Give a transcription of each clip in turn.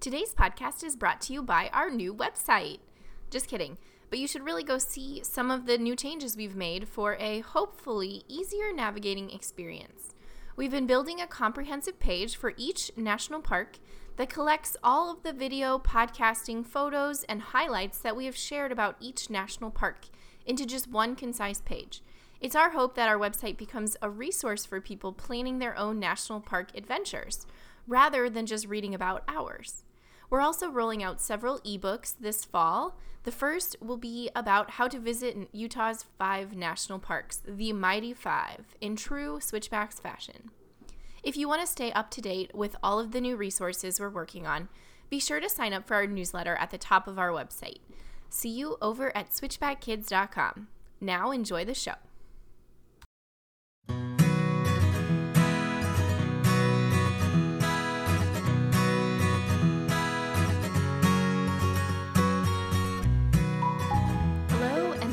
Today's podcast is brought to you by our new website. Just kidding. But you should really go see some of the new changes we've made for a hopefully easier navigating experience. We've been building a comprehensive page for each national park that collects all of the video, podcasting, photos, and highlights that we have shared about each national park into just one concise page. It's our hope that our website becomes a resource for people planning their own national park adventures, rather than just reading about ours. We're also rolling out several ebooks this fall. The first will be about how to visit Utah's five national parks, the Mighty Five, in true Switchback Kids fashion. If you want to stay up to date with all of the new resources we're working on, be sure to sign up for our newsletter at the top of our website. See you over at switchbackkids.com. Now enjoy the show.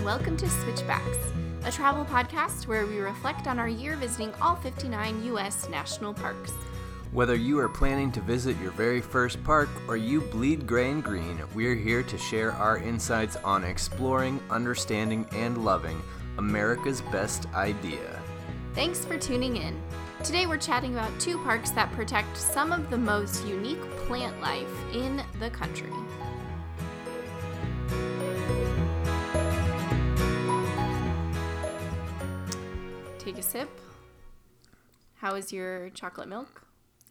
Welcome to Switchback Kids, a travel podcast where we reflect on our year visiting all 59 U.S. national parks. Whether you are planning to visit your very first park or you bleed gray and green, we're here to share our insights on exploring, understanding, and loving America's best idea. Thanks for tuning in. Today we're chatting about two parks that protect some of the most unique plant life in the country. Sip. How is your chocolate milk?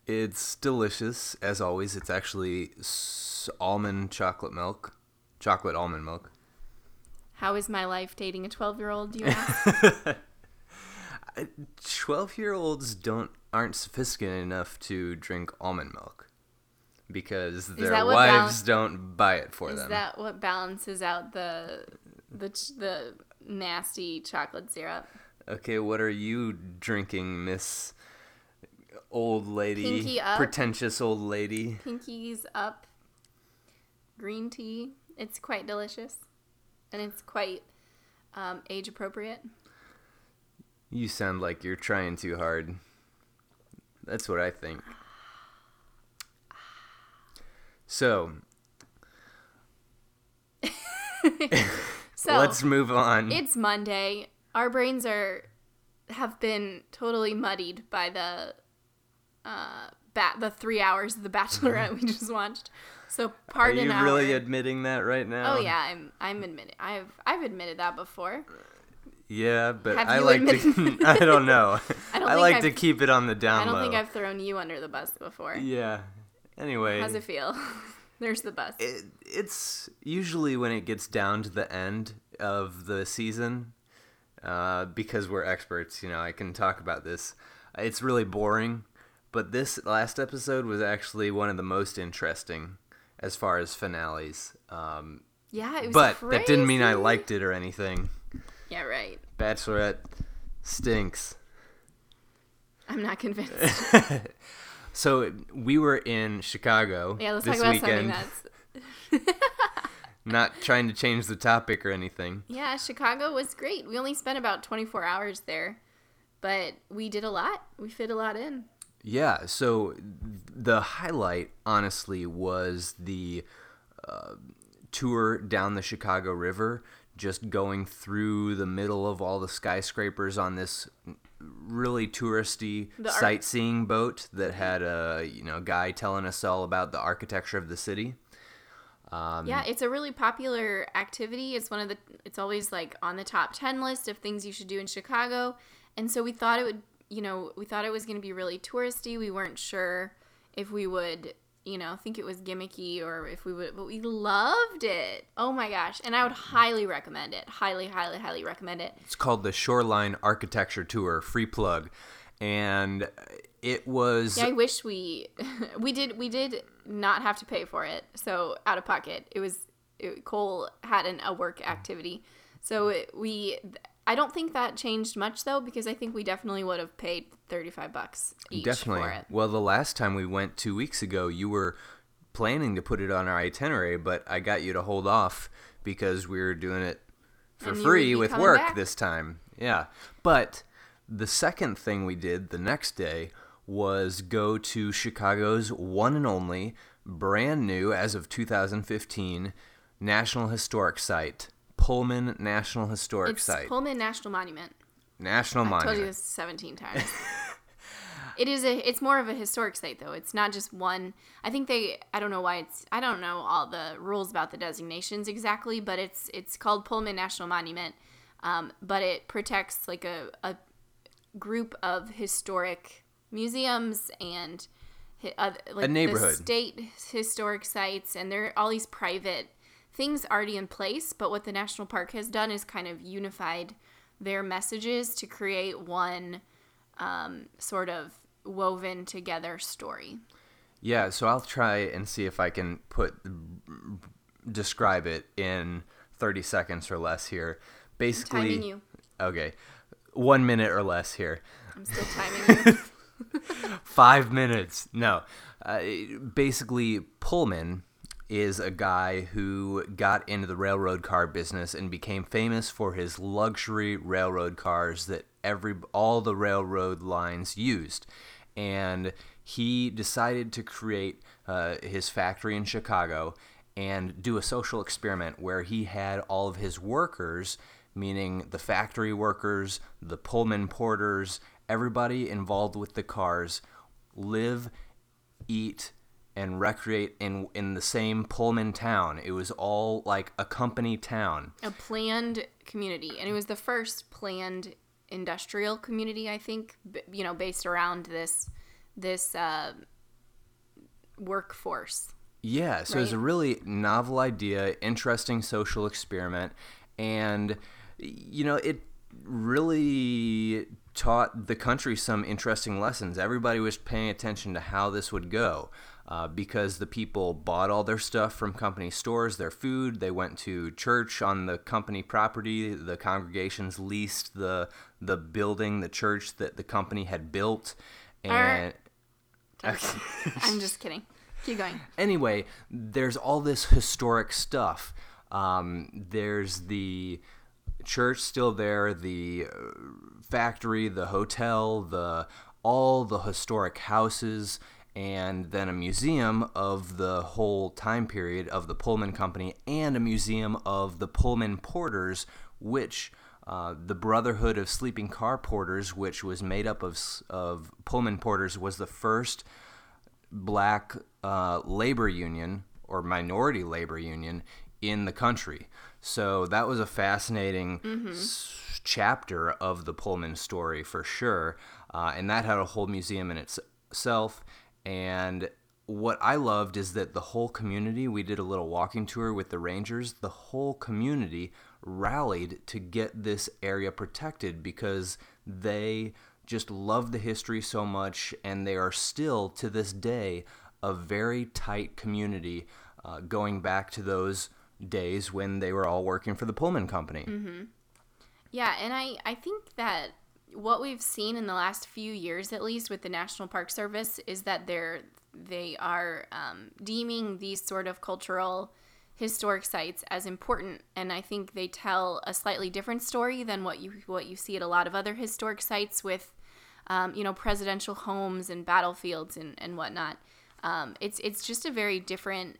It's delicious, as always. It's actually s- almond chocolate milk, chocolate almond milk. How is my life dating a 12 year old, you ask? Twelve-year-olds don't aren't sophisticated enough to drink almond milk because their wives don't buy it for Is them. Is that what balances out the the the nasty chocolate syrup? Okay, what are you drinking, Miss Old Lady? Pinky up. Pretentious old lady. Pinkies up. Green tea. It's quite delicious, and it's quite um, age appropriate. You sound like you're trying too hard. That's what I think. So, So let's move on. it's Monday. Our brains are have been totally muddied by the uh bat the three hours of the Bachelorette we just watched. So pardon. Are you our. really admitting that right now? oh yeah, I'm I'm admitting. I've I've admitted that before. Yeah, but I like admitted- to. I don't know. I I, don't think like I've- to keep it on the down I don't low. think I've thrown you under the bus before. Yeah. Anyway, How's it feel? There's the bus. it, it's usually when it gets down to the end of the season, uh, because we're experts, you know, I can talk about this. It's really boring, but this last episode was actually one of the most interesting as far as finales. Um, yeah, it was but that didn't mean I liked it or anything. Yeah, right. Bachelorette stinks. I'm not convinced. So we were in Chicago Yeah, let's this talk about weekend. something that's. Not trying to change the topic or anything. Yeah, Chicago was great. We only spent about 24 hours there, but we did a lot. We fit a lot in. Yeah, so the highlight, honestly, was the uh, tour down the Chicago River, just going through the middle of all the skyscrapers on this really touristy The ar- sightseeing boat that had a you know guy telling us all about the architecture of the city. Um, Yeah, it's a really popular activity. It's one of the it's always like on the top 10 list of things you should do in Chicago. And so we thought it would, you know, we thought it was going to be really touristy. We weren't sure if we would, you know, think it was gimmicky or if we would, but we loved it. Oh my gosh. And I would highly recommend it. Highly, highly, highly recommend it. It's called the Shoreline Architecture Tour, free plug, and it was Yeah, I wish we we did we did not have to pay for it. So out of pocket, it was it, Cole had an, a work activity, so it, we. I don't think that changed much though, because I think we definitely would have paid thirty five bucks each Definitely. for it. Well, the last time we went two weeks ago, you were planning to put it on our itinerary, but I got you to hold off because we were doing it for And free with work back. this time. Yeah. But the second thing we did the next day was go to Chicago's one and only brand new as of 2015 National Historic Site, Pullman National Historic It's Site. Pullman National Monument. National Monument. I told you this 17 times. it is a it's more of a historic site though. It's not just one. I think they I don't know why it's I don't know all the rules about the designations exactly, but it's it's called Pullman National Monument. Um, but it protects like a, a group of historic museums and uh, like neighborhood. the state historic sites and there are all these private things already in place but what the national park has done is kind of unified their messages to create one um, sort of woven together story Yeah, so I'll try and see if I can put describe it in 30 seconds or less here. Basically, okay, one minute or less here. i'm still timing you Five minutes. No. Uh, basically, Pullman is a guy who got into the railroad car business and became famous for his luxury railroad cars that every all the railroad lines used. And he decided to create uh, his factory in Chicago and do a social experiment where he had all of his workers, meaning the factory workers, the Pullman porters, everybody involved with the cars, live, eat, and recreate in in the same Pullman town. It was all like a company town. a planned community and it was the first planned industrial community i think b- you know based around this this uh, workforce Yeah, so it's a really novel idea, interesting social experiment, and you know it really taught the country some interesting lessons. Everybody was paying attention to how this would go. Uh, because the people bought all their stuff from company stores, their food. They went to church on the company property. The congregations leased the the building, the church that the company had built, and i'm just kidding keep going anyway, there's all this historic stuff. Um, there's the church still there, the uh, factory, the hotel, the all the historic houses, and then a museum of the whole time period of the Pullman Company, and a museum of the Pullman Porters, which. Uh, the Brotherhood of Sleeping Car Porters, which was made up of, of Pullman porters, was the first black uh, labor union or minority labor union in the country. So that was a fascinating s- chapter of the Pullman story for sure. Uh, and that had a whole museum in its- itself. And what I loved is that the whole community, we did a little walking tour with the Rangers, the whole community rallied to get this area protected because they just love the history so much and they are still to this day a very tight community uh, going back to those days when they were all working for the Pullman Company. Yeah, and I, I think that what we've seen in the last few years, at least with the National Park Service, is that they're they are um, deeming these sort of cultural historic sites as important, and I think they tell a slightly different story than what you what you see at a lot of other historic sites with, um, you know, presidential homes and battlefields and and whatnot. Um, it's it's just a very different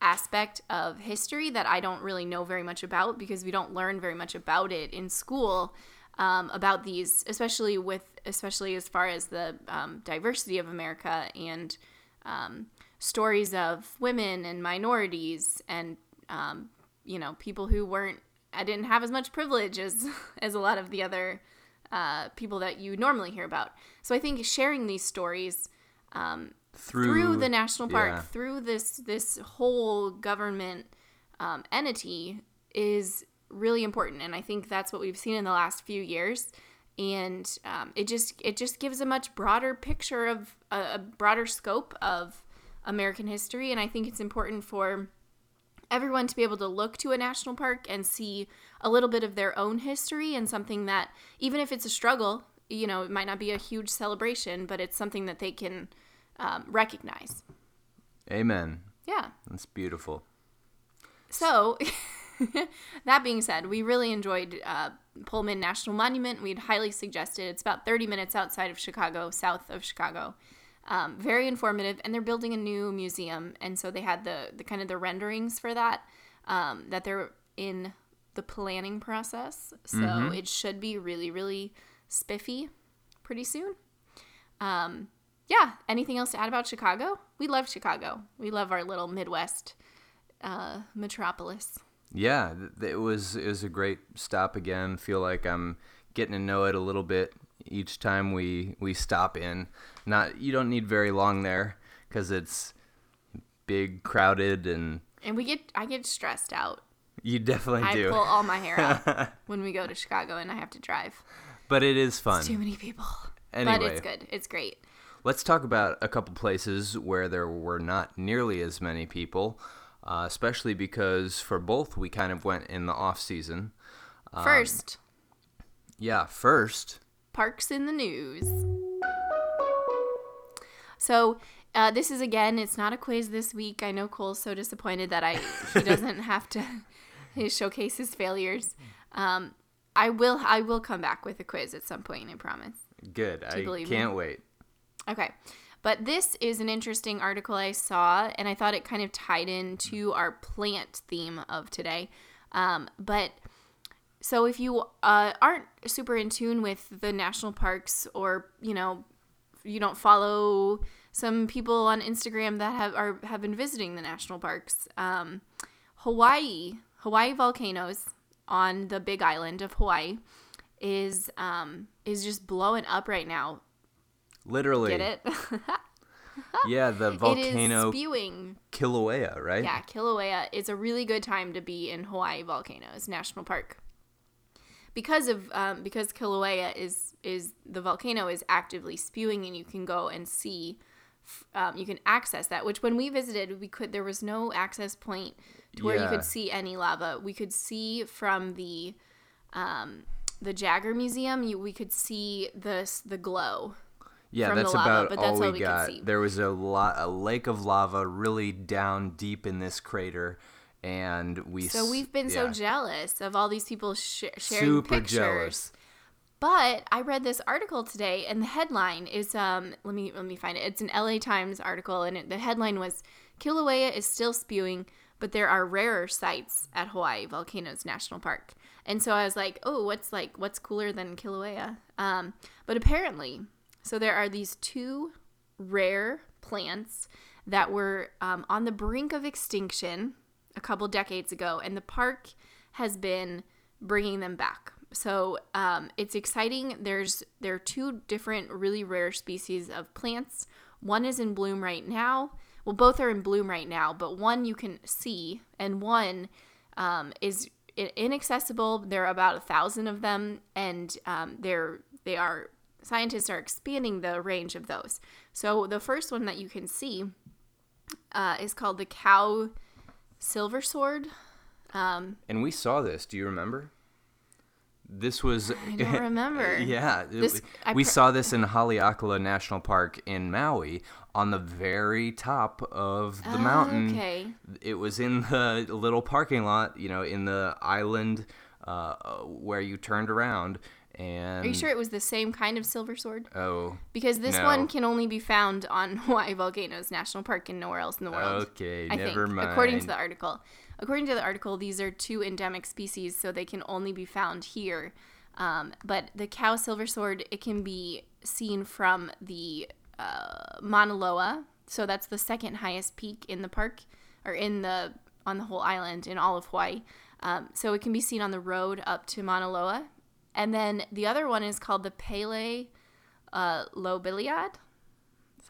aspect of history that I don't really know very much about because we don't learn very much about it in school um, about these, especially with especially as far as the um, diversity of America and um, stories of women and minorities and um, you know people who weren't I didn't have as much privilege as as a lot of the other uh, people that you normally hear about. So I think sharing these stories um, through, the national park, yeah. through this this whole government um, entity, is really important, and I think that's what we've seen in the last few years. And um, it just it just gives a much broader picture of a, a broader scope of American history, and I think it's important for everyone to be able to look to a national park and see a little bit of their own history and something that even if it's a struggle you know it might not be a huge celebration but it's something that they can um, recognize Amen. yeah That's beautiful. so that being said we really enjoyed uh, pullman national monument we'd highly suggest it it's about 30 minutes outside of chicago south of chicago Um, very informative, and they're building a new museum, and so they had the the kind of the renderings for that um, that they're in the planning process. So Mm-hmm. it should be really really spiffy pretty soon. Um, yeah. Anything else to add about Chicago? We love Chicago. We love our little Midwest uh, metropolis. Yeah, it was it was a great stop again. Feel like I'm getting to know it a little bit each time we we stop in. Not you don't need very long there because it's big, crowded, and And we get I get stressed out. you definitely I do. pull all my hair out when we go to Chicago and I have to drive. but it is fun. Too many people. But it's good. It's great. Let's talk about a couple places where there were not nearly as many people, uh, especially because for both we kind of went in the off season. Um, First, Yeah, first, parks in the news. So uh, this is again, it's not a quiz this week. I know Cole's so disappointed that I he doesn't have to showcase his failures. Um, I will I will come back with a quiz at some point. I promise. good. I can't wait. Okay. But this is an interesting article I saw, and I thought it kind of tied into our plant theme of today. Um, but so if you uh, aren't super in tune with the national parks, or you know, you don't follow some people on Instagram that have are have been visiting the national parks, um, Hawaii, Hawaii volcanoes on the Big Island of Hawaii is um, is just blowing up right now. Literally. Get it? Yeah, the volcano is spewing. Kilauea, right? Yeah, Kilauea is a really good time to be in Hawaii Volcanoes National Park because of um, because Kilauea is is the volcano is actively spewing, and you can go and see. Um, you can access that. Which when we visited, we could there was no access point to where you could see any lava. We could see from the um, the Jagger Museum. You, we could see the the glow. Yeah, that's lava, about all that's we, all we could got. There was a lot, a lake of lava really down deep in this crater, and we. So we've been so jealous of all these people sh- sharing super pictures. jealous. But I read this article today, and the headline is um let me let me find it. It's an LA Times article, and it, the headline was Kilauea is still spewing, but there are rarer sights at Hawaii Volcanoes National Park. And so I was like, oh, what's like what's cooler than Kilauea? Um, but apparently, so there are these two rare plants that were um, on the brink of extinction a couple decades ago, and the park has been bringing them back. So um, it's exciting. There's there are two different really rare species of plants. One is in bloom right now. Well, both are in bloom right now, but one you can see, and one um, is inaccessible. There are about a thousand of them, and um, they're they are scientists are expanding the range of those. So the first one that you can see uh, is called the cow silver sword. Um, And we saw this. Do you remember? This was. I don't remember. yeah, This- we saw this in Haleakala National Park in Maui, on the very top of the mountain. Oh, Okay. It was in the little parking lot, you know, in the island uh, where you turned around. And Are you sure it was the same kind of silversword? Oh, Because this No. one can only be found on Hawaii Volcanoes National Park and nowhere else in the world. okay, I never think, mind. according to the article. According to the article, these are two endemic species, so they can only be found here. Um, but the Ka'ū silversword, it can be seen from the uh, Mauna Loa, so that's the second highest peak in the park, or in the on the whole island in all of Hawaii. Um, so it can be seen on the road up to Mauna Loa, and then the other one is called the Pele uh, lobeliad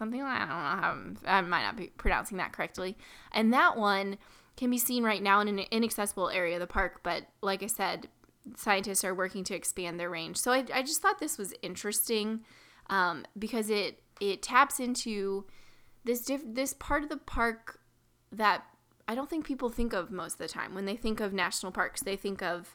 something like I don't know how I might not be pronouncing that correctly. And that one can be seen right now in an inaccessible area of the park, but like I said, scientists are working to expand their range. So I, I just thought this was interesting um, because it it taps into this diff- this part of the park that I don't think people think of most of the time. When they think of national parks, they think of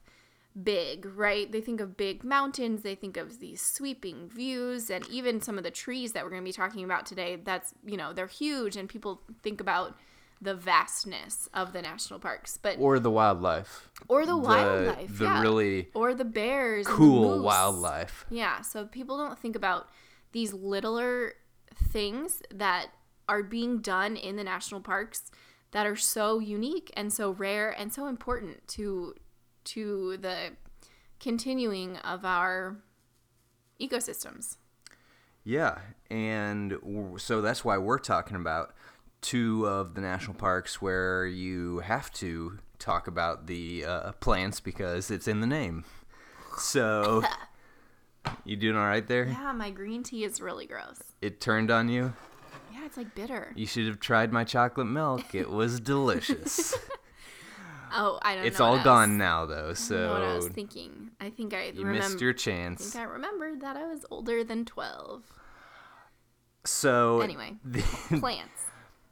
big, right? They think of big mountains, they think of these sweeping views, and even some of the trees that we're going to be talking about today. That's, you know, they're huge, and people think about the vastness of the national parks, but or the wildlife. or the, the- wildlife, the yeah. really or the bears, and the Cool wildlife. Yeah, so people don't think about these littler things that are being done in the national parks that are so unique and so rare and so important to to the continuing of our ecosystems. Yeah, and so that's why we're talking about two of the national parks where you have to talk about the uh, plants because it's in the name. So, you doing all right there? Yeah, my green tea is really gross. It turned on you? Yeah, it's like bitter. You should have tried my chocolate milk. It was delicious. Oh, I don't know. it's all gone now, though, I know what I was thinking. I think I you remember. missed your chance. I think I remembered that I was older than twelve. So, Anyway, the plants.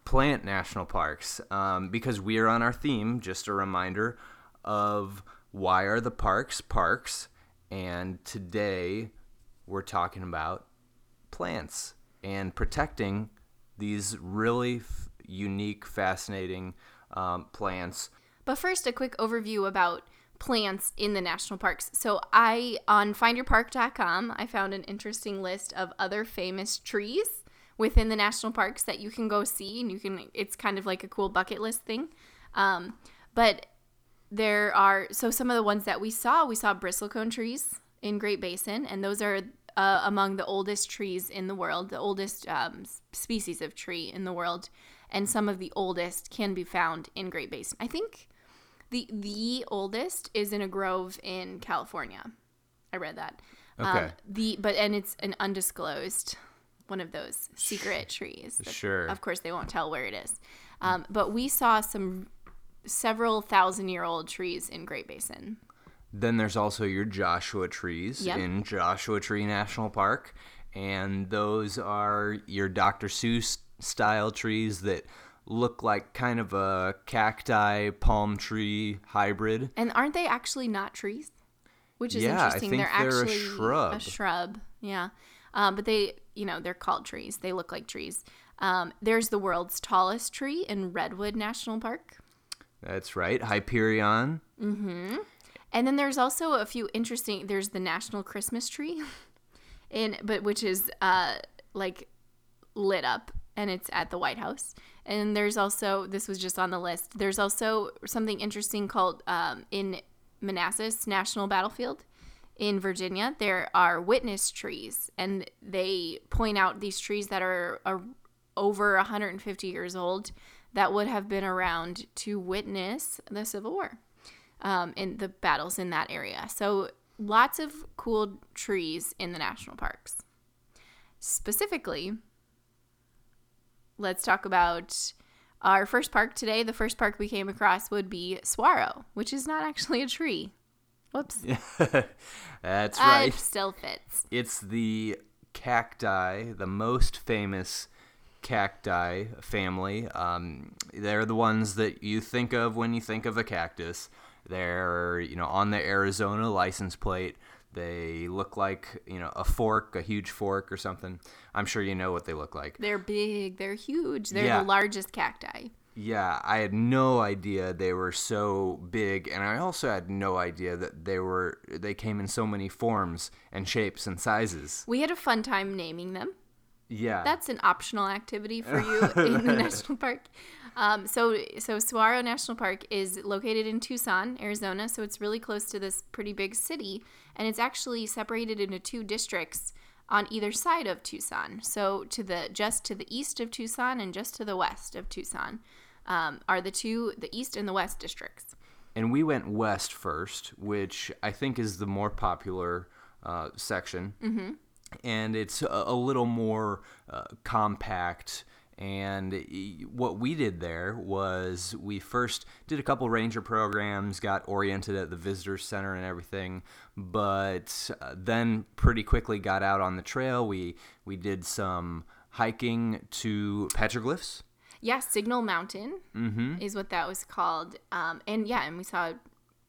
plant national parks, um, because we are on our theme, just a reminder of why are the parks parks, and today we're talking about plants and protecting these really f- unique, fascinating um, plants. But first, a quick overview about plants in the national parks. So, I on findyourpark.com, I found an interesting list of other famous trees within the national parks that you can go see, and you can. It's kind of like a cool bucket list thing. Um, but there are so some of the ones that we saw. We saw bristlecone trees in Great Basin, and those are uh, among the oldest trees in the world, the oldest um, species of tree in the world, and some of the oldest can be found in Great Basin. I think the the oldest is in a grove in California. I read that. Okay. Um, the but and it's an undisclosed one of those secret trees. that- Sure. Of course, they won't tell where it is. Um, but we saw some several thousand year old trees in Great Basin. Then there's also your Joshua trees Yep. in Joshua Tree National Park. And those are your Dr. Seuss style trees that look like kind of a cacti palm tree hybrid. And aren't they actually not trees? Which is Yeah, I interesting. think they're they're a actually shrub. A shrub, yeah. Um, but they, you know, they're called trees. They look like trees. Um, there's the world's tallest tree in Redwood National Park. That's right, Hyperion. Mm-hmm. And then there's also a few interesting. There's the national Christmas tree, in but which is uh like lit up, and it's at the White House. And there's also this was just on the list. There's also something interesting called um, in Manassas National Battlefield in Virginia. There are witness trees, and they point out these trees that are, are over 150 years old that would have been around to witness the Civil War um, in the battles in that area. So lots of cool trees in the national parks. Specifically, let's talk about our first park today. The first park we came across would be Saguaro, which is not actually a tree. Whoops. That's Uh, right. It still fits. It's the cacti, the most famous cacti family. Um, they're the ones that you think of when you think of a cactus. They're, you know, on the Arizona license plate. They look like, you know, a fork, a huge fork or something. I'm sure you know what they look like. They're big. They're huge. They're Yeah. the largest cacti. Yeah, I had no idea they were so big, and I also had no idea that they were they came in so many forms and shapes and sizes. We had a fun time naming them. Yeah. That's an optional activity for you in the national park. Um, so, so Saguaro National Park is located in Tucson, Arizona. So it's really close to this pretty big city, and it's actually separated into two districts on either side of Tucson. So to the just to the east of Tucson and just to the west of Tucson um, are the two, the east and the west districts. and we went west first, which I think is the more popular uh, section. Mm-hmm. And it's a, a little more uh, compact. And what we did there was we first did a couple ranger programs, got oriented at the visitor center and everything, but uh, then pretty quickly got out on the trail. We we did some hiking to petroglyphs. Yeah, Signal Mountain is what that was called. Um, and yeah, and we saw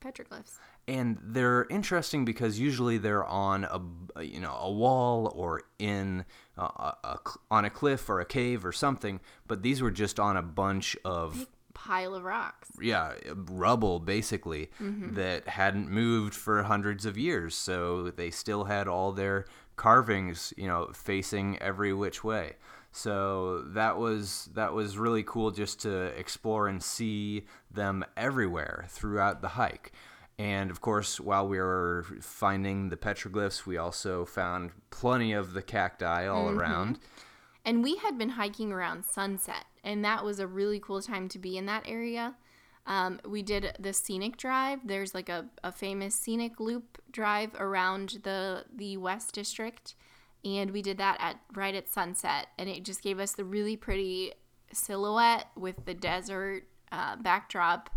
petroglyphs. and they're interesting because usually they're on a you know a wall or in a, a on a cliff or a cave or something but these were just on a bunch of pile of rocks. yeah, rubble basically Mm-hmm. that hadn't moved for hundreds of years. So they still had all their carvings, you know, facing every which way. So that was that was really cool just to explore and see them everywhere throughout the hike. And of course, while we were finding the petroglyphs, we also found plenty of the cacti all Mm-hmm. around. And we had been hiking around sunset, and that was a really cool time to be in that area. Um, we did the scenic drive. There's like a, a famous scenic loop drive around the the West District, and we did that at right at sunset, and it just gave us the really pretty silhouette with the desert uh, backdrop.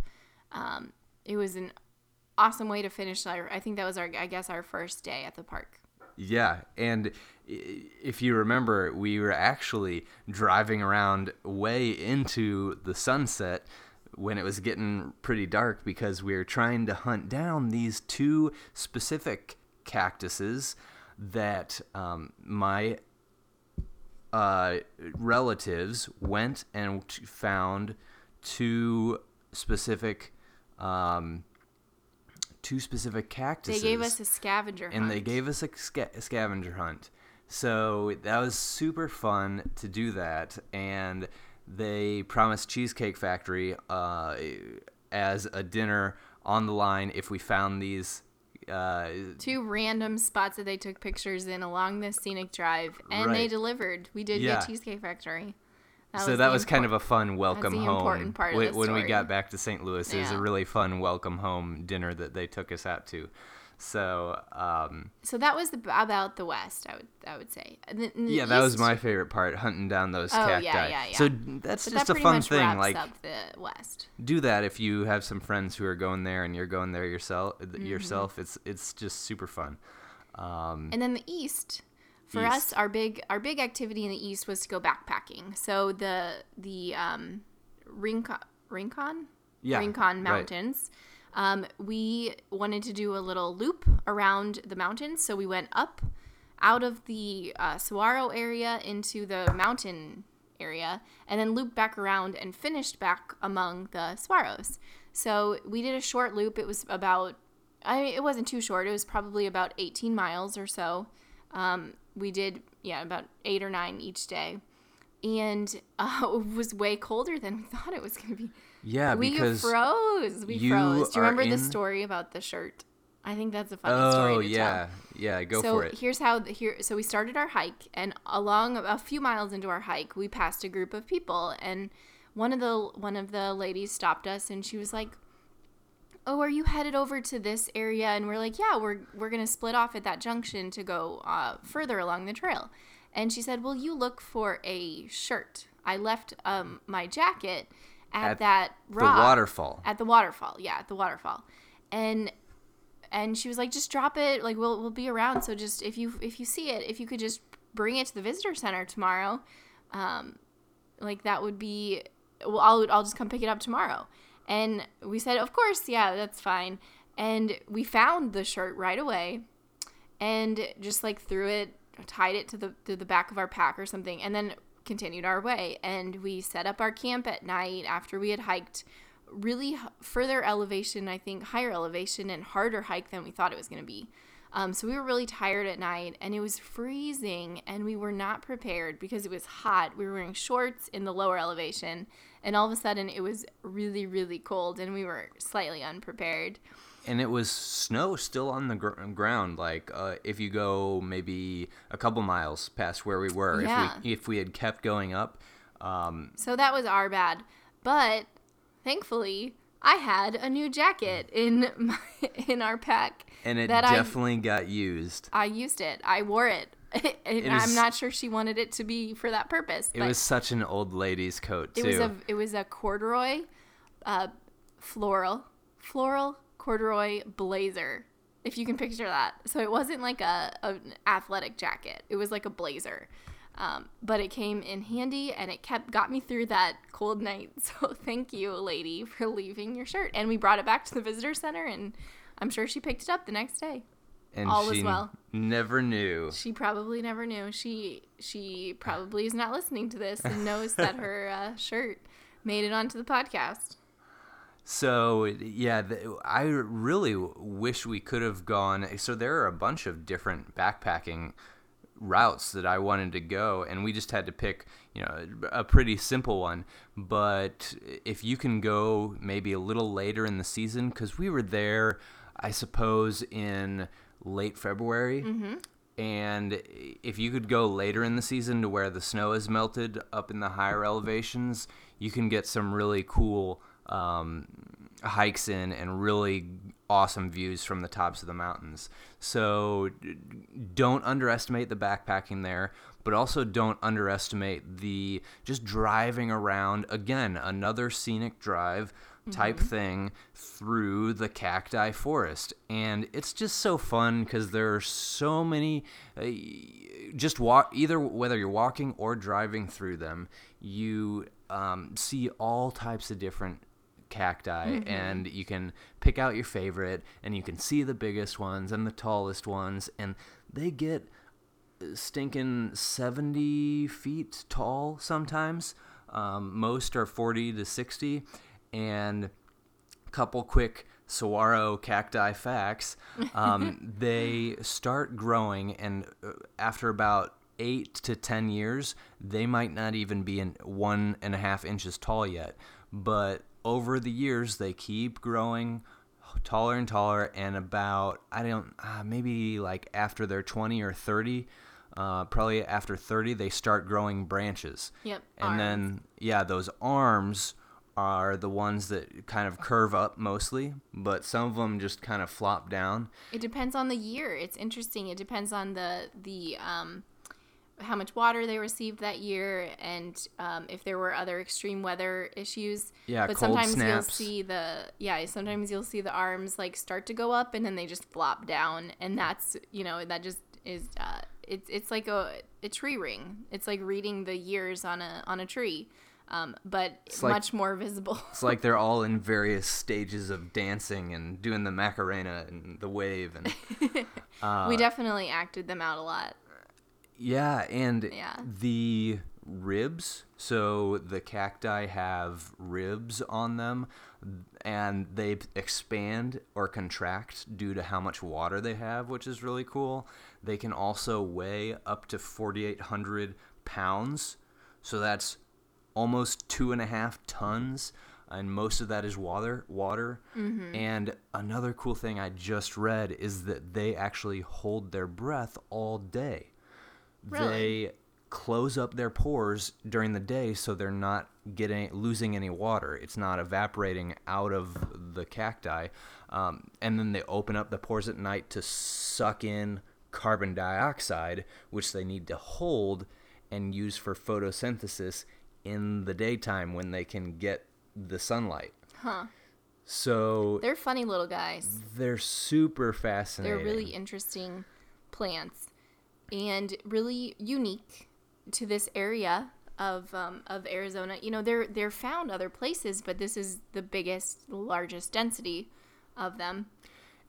Um, it was an awesome way to finish. Our, I think that was our I guess our first day at the park. Yeah, and if you remember, we were actually driving around way into the sunset when it was getting pretty dark because we were trying to hunt down these two specific cactuses that um, my uh, relatives went and found two specific um, two specific cactuses. They gave us a scavenger hunt. and they gave us a, sca- a scavenger hunt. So that was super fun to do that, and they promised Cheesecake Factory uh, as a dinner on the line if we found these. Uh, two random spots that they took pictures in along this scenic drive, and they delivered. We did Yeah. get Cheesecake Factory. So that the was kind of a fun welcome the home. important part of Wh- the when we got back to St. Louis, it was a really fun welcome home dinner that they took us out to. So um, So that was the, about the West. I would I would say. The- the yeah, that was my favorite part, hunting down those Oh, cacti. yeah, yeah, yeah. So that's But just that a fun thing. Like the West. do that if you have some friends who are going there and you're going there yourself. Mm-hmm. Yourself, it's it's just super fun. Um, And then the East, for East. us, our big our big activity in the East was to go backpacking. So the the um, Rincon Rincon Yeah, Rincon right. Mountains. Um, we wanted to do a little loop around the mountains, so we went up out of the uh, Saguaro area into the mountain area, and then looped back around and finished back among the Saguaros. So we did a short loop. It was about, I it wasn't too short. It was probably about 18 miles or so. Um, we did, yeah, about eight or nine each day. And uh, it was way colder than we thought it was going to be. yeah, we because froze. We froze. Do you remember the story about the shirt? I think that's a funny story oh yeah, yeah, go tell. So for it. here's how the, here. So we started our hike, and along a few miles into our hike, we passed a group of people, and one of the one of the ladies stopped us, and she was like, "Oh, are you headed over to this area?" And we're like, "Yeah, we're we're gonna split off at that junction to go uh, further along the trail." And she said, well, you look for a shirt? I left um, my jacket at, At that the waterfall. at the waterfall. Yeah, at the waterfall. And and she was like, just drop it. Like we'll we'll be around. So just if you if you see it, if you could just bring it to the visitor center tomorrow, um, like that would be. Well, I'll I'll just come pick it up tomorrow. And we said, of course, yeah, that's fine. And we found the shirt right away, and just like threw it, tied it to the to the back of our pack or something, and then continued our way. And we set up our camp at night after we had hiked really further elevation, I think higher elevation and harder hike than we thought it was going to be. Um, so we were really tired at night and it was freezing and we were not prepared because it was hot. We were wearing shorts in the lower elevation and all of a sudden it was really, really cold and we were slightly unprepared. and it was snow still on the gr- ground. Like uh, if you go maybe a couple miles past where we were, Yeah. if we if we had kept going up, um, So that was our bad. But thankfully, I had a new jacket in my, in our pack and it that I definitely got used. I used it. I wore it. and was- I'm not sure she wanted it to be for that purpose. It was such an old lady's coat too. it was a it was a corduroy, uh, floral, floral corduroy blazer. If you can picture that. So it wasn't like a an athletic jacket. It was like a blazer. Um, but it came in handy and it kept got me through that cold night. So thank you, lady, for leaving your shirt. And we brought it back to the visitor center and I'm sure she picked it up the next day. And all she is well. never knew. She probably never knew. She she probably is not listening to this and knows that her uh, shirt made it onto the podcast. So yeah, the, I really wish we could have gone. So there are a bunch of different backpacking routes that I wanted to go, and we just had to pick, you know, a pretty simple one. But if you can go maybe a little later in the season, because we were there, I suppose in late February. And if you could go later in the season to where the snow has melted up in the higher elevations, you can get some really cool um, hikes in and really awesome views from the tops of the mountains. So don't underestimate the backpacking there, but also don't underestimate the just driving around. Again, another scenic drive type thing through the cacti forest. And it's just so fun because there are so many uh, just walk either whether you're walking or driving through them you um, see all types of different cacti and you can pick out your favorite and you can see the biggest ones and the tallest ones and they get stinking 70 feet tall sometimes. Um, most are 40 to 60 and a couple quick saguaro cacti facts. Um, they start growing and uh, after about eight to ten years they might not even be in one and a half inches tall yet. But over the years they keep growing taller and taller and about i don't uh, maybe like after they're 20 or 30 uh, probably after 30 they start growing branches. Yep, and arms. then yeah those arms are the ones that kind of curve up mostly but some of them just kind of flop down It depends on the year. It's interesting. It depends on the the um, how much water they received that year, and um, if there were other extreme weather issues. Yeah, but cold sometimes you'll see the yeah. Sometimes you'll see the arms like start to go up, and then they just flop down, and that's you know that just is uh, it's it's like a a tree ring. It's like reading the years on a on a tree. Um, but like- much more visible. It's like they're all in various stages of dancing and doing the Macarena and the wave and we definitely acted them out a lot. yeah, and Yeah. the ribs. So the cacti have ribs on them and they expand or contract due to how much water they have, which is really cool. They can also weigh up to 4,800 pounds. So that's almost two and a half tons, and most of that is water. Water. And another cool thing I just read is that they actually hold their breath all day. Really? They close up their pores during the day so they're not getting losing any water. It's not evaporating out of the cacti, um, and then they open up the pores at night to suck in carbon dioxide, which they need to hold and use for photosynthesis in the daytime when they can get the sunlight. Huh. So They're funny little guys. they're super fascinating. They're really interesting plants and really unique to this area of um, of Arizona. You know, they're they're found other places, but this is the biggest, largest density of them.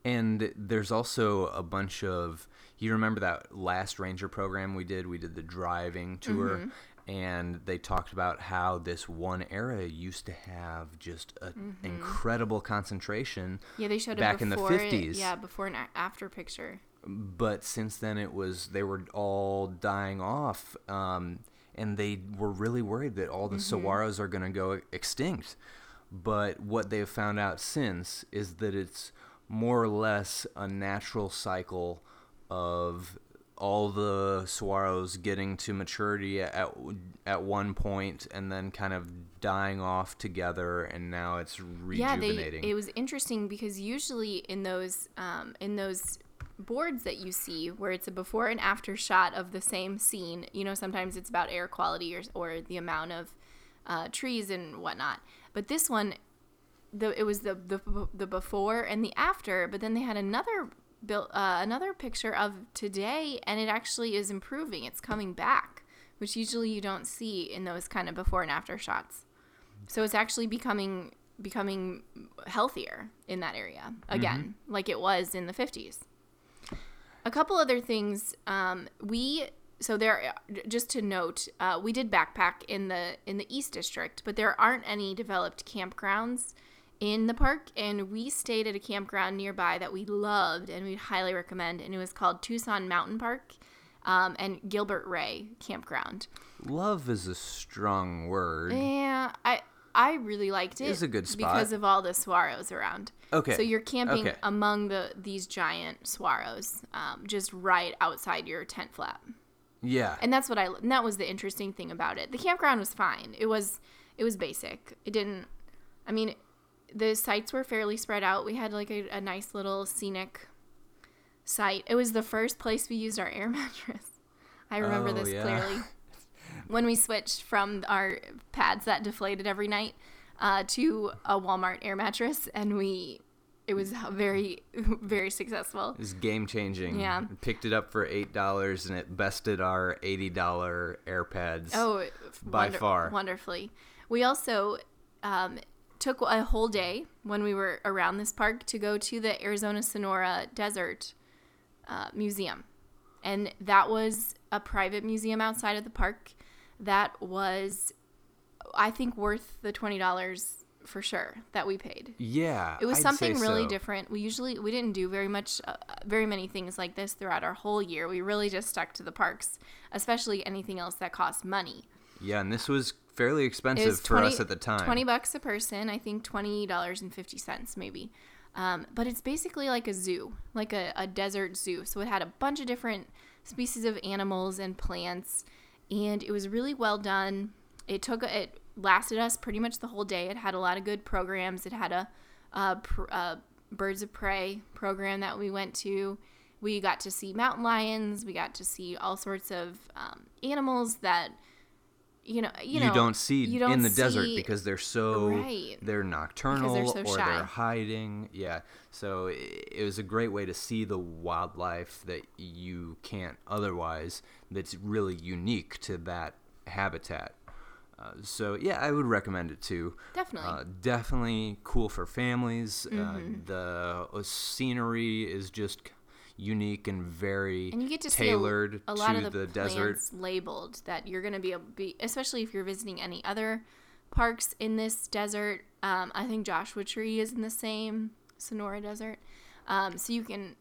And there's also a bunch of you remember that last ranger program we did? We did the driving tour Mm-hmm. And they talked about how this one area used to have just an incredible concentration Yeah, they showed back in the 50s. yeah, before and after picture. but since then it was they were all dying off um, and they were really worried that all the saguaros are going to go extinct but what they've found out since is that it's more or less a natural cycle of all the saguaros getting to maturity at at one point and then kind of dying off together and now it's Yeah, they. It was interesting because usually in those um, in those boards that you see where it's a before and after shot of the same scene, you know, sometimes it's about air quality or or the amount of uh, trees and whatnot. But this one, the it was the the the before and the after. But then they had another built uh, another picture of today, and it actually is improving. It's coming back, which usually you don't see in those kind of before and after shots. So it's actually becoming becoming healthier in that area again, like it was in the 50s. A couple other things. Um, we so there just to note uh, we did backpack in the in the east district but there aren't any developed campgrounds in the park and we stayed at a campground nearby that we loved and we'd highly recommend and it was called tucson mountain park um, and gilbert ray campground Love is a strong word. yeah i i really liked it was a good spot. because of all the saguaros around Okay. so you're camping Okay. among the these giant saguaros um, just right outside your tent flap Yeah. and that's what I and that was the interesting thing about it. The campground was fine. It was it was basic. It didn't. I mean, the sites were fairly spread out. We had like a, a nice little scenic site. It was the first place we used our air mattress. I remember Oh, this yeah. clearly when we switched from our pads that deflated every night uh, to a Walmart air mattress, and we it was very very successful. It was game changing. Yeah. Picked it up for eight dollars and it bested our eighty dollar air pads. Oh, By far. wonderfully. We also um, took a whole day when we were around this park to go to the Arizona Sonora Desert uh, Museum, and that was a private museum outside of the park. That was, I think, worth the twenty dollars for sure that we paid. Yeah. It was I'd something really so. different. We usually we didn't do very much, uh, very many things like this throughout our whole year. We really just stuck to the parks, especially anything else that cost money. Yeah, and this was fairly expensive was for us at the time. Twenty bucks a person. I think twenty dollars and fifty cents maybe. Um, but it's basically like a zoo, like a, a desert zoo. So it had a bunch of different species of animals and plants, and it was really well done. It took it lasted us pretty much the whole day. It had a lot of good programs. It had a, a, a birds of prey program that we went to. We got to see mountain lions. We got to see all sorts of um, animals that you know you, you, know don't see you don't in the desert because they're so Right. they're nocturnal so or shy. they're hiding. Yeah, so i- it was a great way to see the wildlife that you can't otherwise. That's really unique to that habitat. Uh, so yeah, I would recommend it too. Definitely. Uh, definitely cool for families. Mm-hmm. Uh, the scenery is just unique and very and you get to tailored see a, a lot to of the, the, desert. labeled that you're going to be able be especially if you're visiting any other parks in this desert um, i think joshua tree is in the same sonora desert um, so you can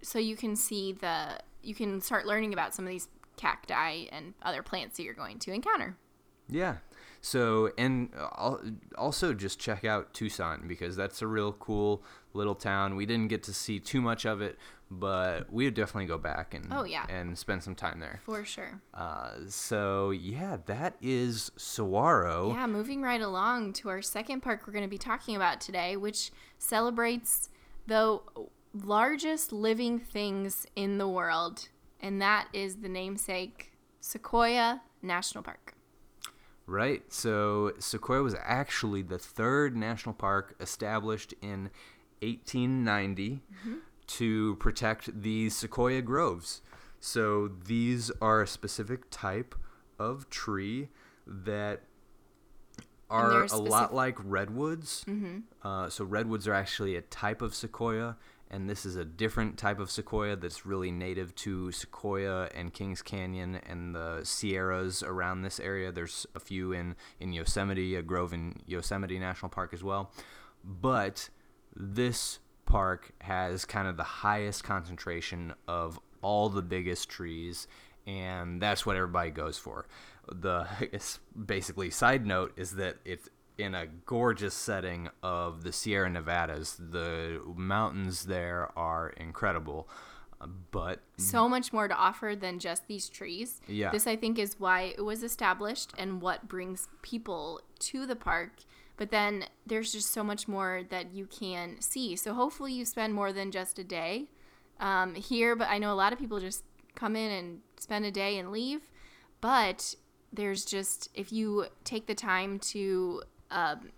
so you can see the you can start learning about some of these cacti and other plants that you're going to encounter Yeah. So, and also just check out Tucson because that's a real cool little town. We didn't get to see too much of it, but we would definitely go back and Oh, yeah. and spend some time there. for sure Uh, so yeah, that is Saguaro. Yeah, moving right along to our second park we're going to be talking about today, which celebrates the largest living things in the world, and that is the namesake Sequoia National Park. Right. So Sequoia was actually the third national park established in 1890 to protect the sequoia groves. So these are a specific type of tree that are a specific- lot like redwoods. Uh, so redwoods are actually a type of sequoia, and this is a different type of sequoia that's really native to Sequoia and Kings Canyon and the Sierras around this area. There's a few in in Yosemite, a grove in Yosemite National Park as well, but this park has kind of the highest concentration of all the biggest trees and that's what everybody goes for the basically side note is that it's in a gorgeous setting of the Sierra Nevadas. The mountains there are incredible, but So much more to offer than just these trees. Yeah. This, I think, is why it was established and what brings people to the park. But then there's just so much more that you can see. So hopefully you spend more than just a day um, here. But I know a lot of people just come in and spend a day and leave. But there's just, if you take the time to, um,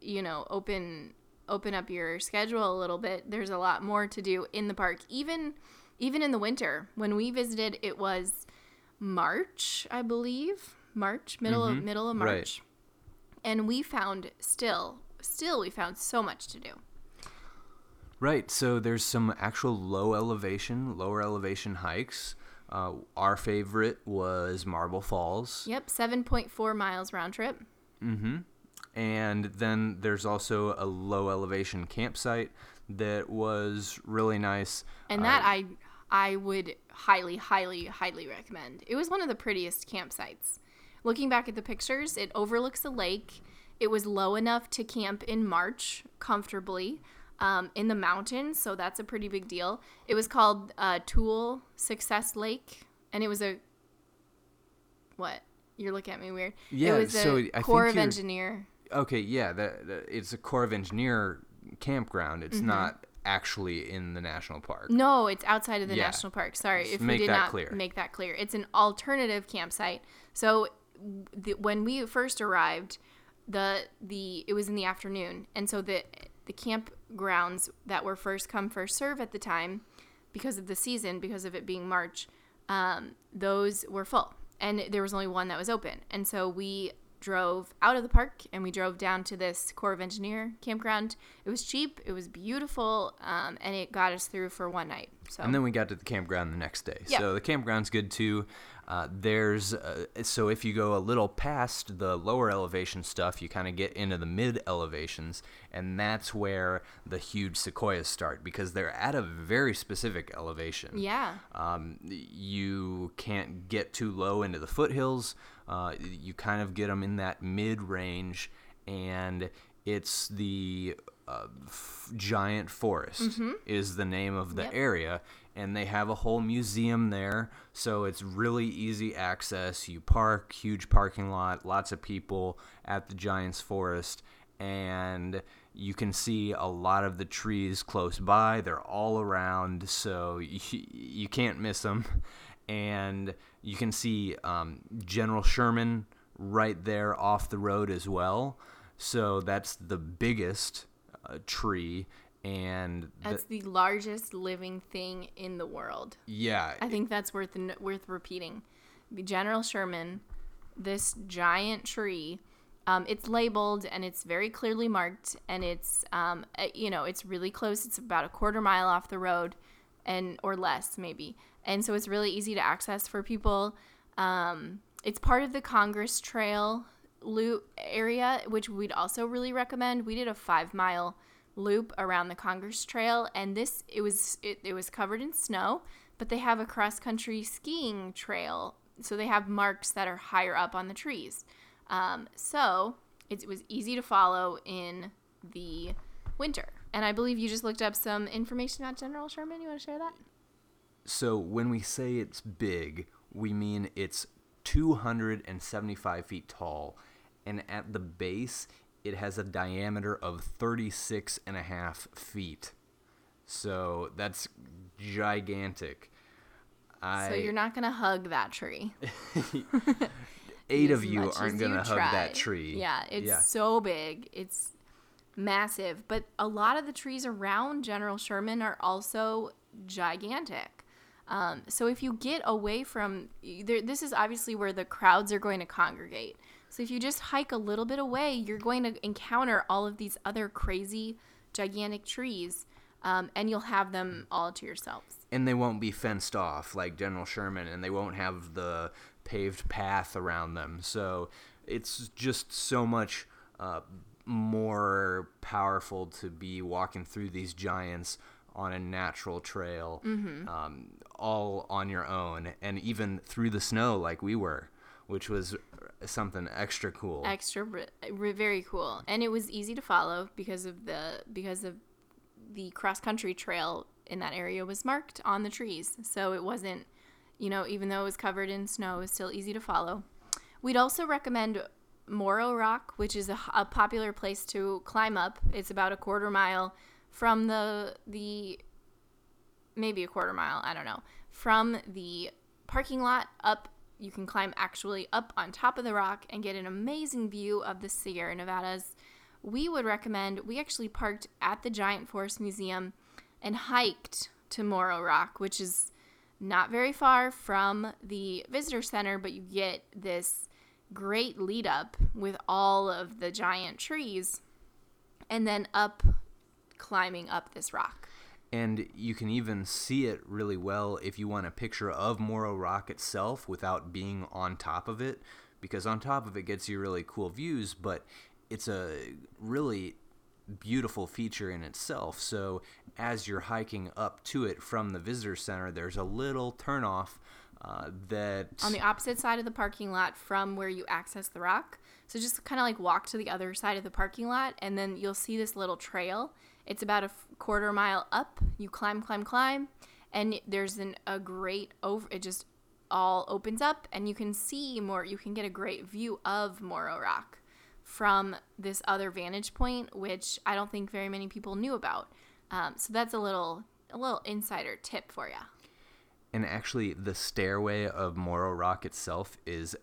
you know, open open up your schedule a little bit, there's a lot more to do in the park. Even even in the winter, when we visited, it was March, I believe, March, middle of middle of Mm-hmm. Right. March, and we found still still we found so much to do. Right. So there's some actual low elevation, lower elevation hikes. Uh, our favorite was Marble Falls. Yep, 7.4 miles round trip. Mm-hmm. And then there's also a low elevation campsite that was really nice. And that I I would highly, highly, highly recommend. It was one of the prettiest campsites. Looking back at the pictures, it overlooks a lake. It was low enough to camp in March comfortably um, in the mountains, so that's a pretty big deal. It was called uh, Tool Success Lake, and it was a what? You're looking at me weird. Yeah, it was so a I Corps of Engineer. Okay, yeah, that, that- it's a Corps of Engineer campground. Mm-hmm. It's not actually in the national park. No, it's outside of the Yeah. national park. Sorry, Just if make we did that not clear. make that clear. It's an alternative campsite. So the, when we first arrived, the the it was in the afternoon, and so the the campgrounds that were first come first serve at the time, because of the season, because of it being March, um, those were full, and there was only one that was open, and so we drove out of the park and we drove down to this Corps of Engineer campground. It was cheap, it was beautiful, um, and it got us through for one night. So And then we got to the campground the next day. Yeah. So the campground's good too. Uh, there's uh, so if you go a little past the lower elevation stuff, you kind of get into the mid elevations, and that's where the huge sequoias start because they're at a very specific elevation. yeah, Um, you can't get too low into the foothills. Uh, you kind of get them in that mid range, and it's the uh, f- giant forest is the name of the Yep. area, and they have a whole museum there, so it's really easy access. You park, huge parking lot, lots of people at the Giants Forest, and you can see a lot of the trees close by. They're all around, so you, you can't miss them. And you can see um, General Sherman right there off the road as well. So that's the biggest uh, tree. And that's the largest living thing in the world. yeah, I think that's worth worth repeating. General Sherman, this giant tree, um, it's labeled and it's very clearly marked, and it's um, you know it's really close. It's about a quarter mile off the road, and or less maybe, and so it's really easy to access for people. Um, it's part of the Congress Trail loop area, which we'd also really recommend. We did a five mile loop around the Congress Trail, and this it was it, it was covered in snow, but they have a cross country skiing trail, so they have marks that are higher up on the trees. Um, so it, it was easy to follow in the winter. And I believe you just looked up some information about General Sherman. You want to share that? So when we say it's big, we mean it's 275 feet tall, and at the base, it has a diameter of 36 and a half feet. So that's gigantic. I, so you're not gonna hug that tree. eight of you aren't gonna hug try. that tree. Yeah, it's yeah. so big. It's massive. But a lot of the trees around General Sherman are also gigantic. Um, so if you get away from there, this is obviously where the crowds are going to congregate. So if you just hike a little bit away, you're going to encounter all of these other crazy, gigantic trees, um, and you'll have them all to yourselves. and they won't be fenced off like General Sherman, and they won't have the paved path around them. So it's just so much uh, more powerful to be walking through these giants on a natural trail, um, all on your own, and even through the snow like we were, which was something extra cool. extra re- very cool and it was easy to follow because of the because of the cross country trail in that area was marked on the trees so it wasn't you know even though it was covered in snow it was still easy to follow we'd also recommend Morro Rock which is a, a popular place to climb up it's about a quarter mile from the the maybe a quarter mile, I don't know, from the parking lot up. You can climb actually up on top of the rock and get an amazing view of the Sierra Nevadas. We would recommend, we actually parked at the Giant Forest Museum and hiked to Morro Rock, which is not very far from the visitor center, but you get this great lead up with all of the giant trees and then up climbing up this rock. And you can even see it really well if you want a picture of Morro Rock itself without being on top of it, because on top of it gets you really cool views, but it's a really beautiful feature in itself. So as you're hiking up to it from the visitor center, there's a little turnoff uh, that on the opposite side of the parking lot from where you access the rock. So just kind of like walk to the other side of the parking lot, and then you'll see this little trail. It's about a quarter mile up. You climb, climb, climb, and there's an, a great over. It just all opens up, and you can see more. You can get a great view of Morro Rock from this other vantage point, which I don't think very many people knew about. Um, so that's a little a little insider tip for you. And actually, the stairway of Morro Rock itself is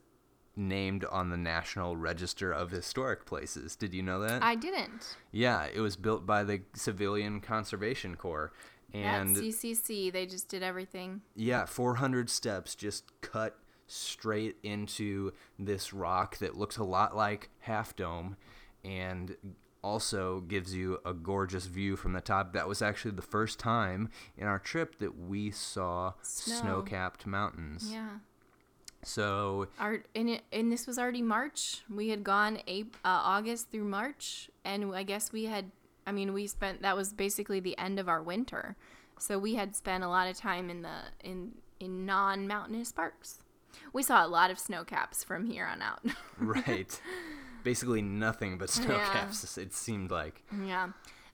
named on the National Register of Historic Places. Did you know that? I didn't. Yeah, it was built by the Civilian Conservation Corps. And At CCC, they just did everything. yeah, 400 steps just cut straight into this rock that looks a lot like Half Dome and also gives you a gorgeous view from the top. That was actually the first time in our trip that we saw Snow. snow-capped mountains. Yeah. So Our and it, and this was already March. We had gone April, uh, August through March, and I guess we had. I mean, we spent that was basically the end of our winter, so we had spent a lot of time in the in in non mountainous parks. We saw a lot of snow caps from here on out. right. Basically nothing but snow Yeah. caps it seemed like. Yeah.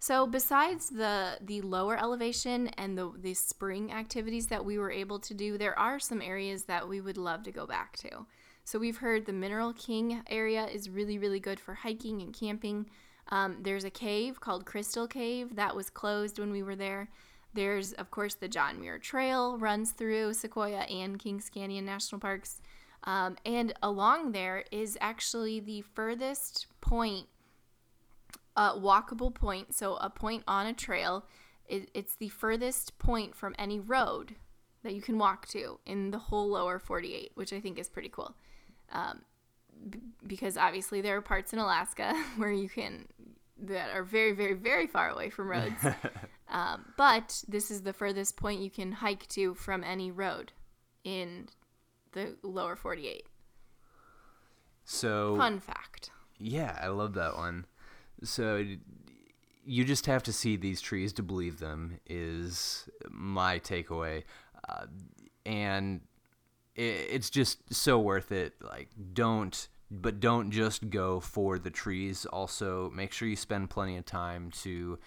So besides the the lower elevation and the the spring activities that we were able to do, there are some areas that we would love to go back to. So we've heard the Mineral King area is really really good for hiking and camping. Um, there's a cave called Crystal Cave that was closed when we were there. There's of course the John Muir Trail runs through Sequoia and Kings Canyon National Parks. Um, and along there is actually the furthest point a walkable point, so a point on a trail. It, it's the furthest point from any road that you can walk to in the whole lower 48, which I think is pretty cool. Um, b- because obviously there are parts in Alaska where you can that are very, very, very far away from roads. um, but this is the furthest point you can hike to from any road in the lower 48. So Fun fact. Yeah, I love that one. So you just have to see these trees to believe them is my takeaway, uh, and it, it's just so worth it. Like, don't, but don't just go for the trees. Also, make sure you spend plenty of time to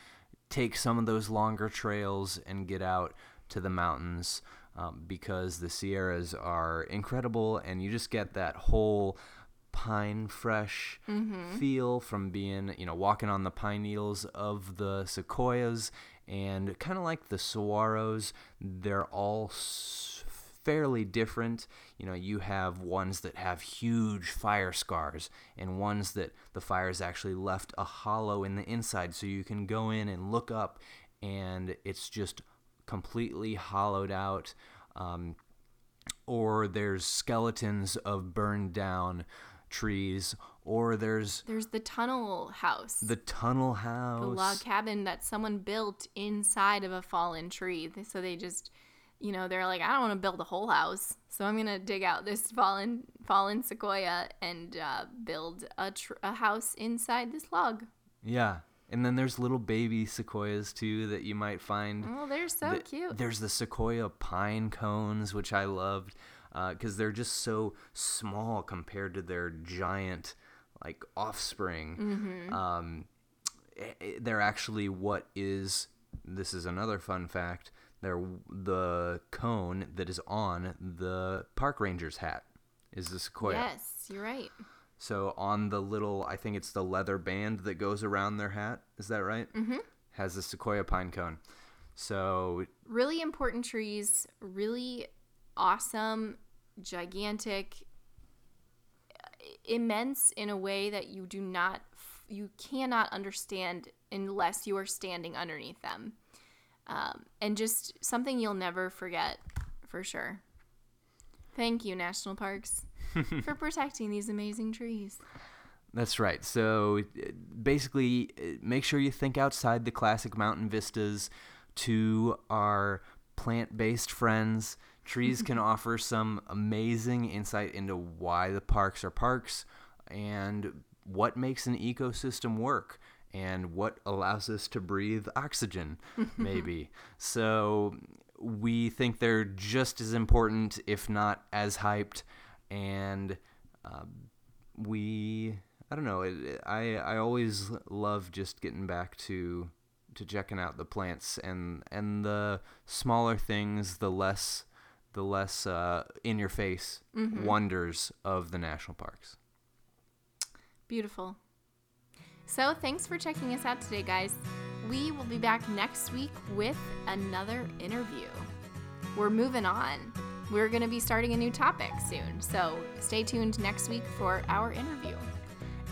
take some of those longer trails and get out to the mountains um, because the Sierras are incredible, and you just get that whole pine fresh feel from being you know walking on the pine needles of the sequoias and kind of like the saguaros. They're all fairly different. You know you have ones that have huge fire scars and ones that the fires actually left a hollow in the inside. So you can go in and look up and it's just completely hollowed out um, or there's skeletons of burned down trees, or there's There's the tunnel house. the tunnel house. the log cabin that someone built inside of a fallen tree. So they just, you know, they're like, I don't want to build a whole house, so I'm gonna dig out this fallen fallen sequoia and uh, build a, tr- a house inside this log. Yeah. And then there's little baby sequoias too that you might find. Oh, they're so Th- cute. There's the sequoia pine cones, which I loved because they're just so small compared to their giant like offspring. Mm-hmm. Um, i- i- they're actually what is this is another fun fact. They're the cone that is on the park ranger's hat is the sequoia. Yes, you're right. So on the little, I think it's the leather band that goes around their hat. Is that right? Mm-hmm. Has a sequoia pine cone. So Really important trees. Really awesome, gigantic, immense in a way that you do not, you cannot understand unless you are standing underneath them. Um, and just something you'll never forget for sure. Thank you, National Parks, for protecting these amazing trees. that's right. So basically, uh, make sure you think outside the classic mountain vistas. to our plant based friends. Trees can offer some amazing insight into why the parks are parks and what makes an ecosystem work and what allows us to breathe oxygen, maybe. so we think they're just as important, if not as hyped. And uh, we, I don't know, it, I, I always love just getting back to to checking out the plants and and the smaller things, the less the less uh, in your face mm-hmm. wonders of the national parks. Beautiful. So, thanks for checking us out today, guys. We will be back next week with another interview. We're moving on. We're going to be starting a new topic soon. So, stay tuned next week for our interview.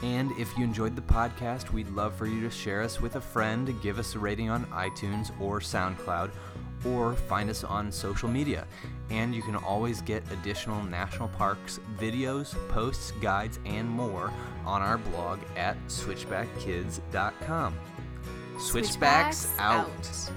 And if you enjoyed the podcast, we'd love for you to share us with a friend, give us a rating on iTunes or SoundCloud, or find us on social media. And you can always get additional national parks videos, posts, guides, and more on our blog at switchbackkids.com. Switchbacks, Switchbacks out. out.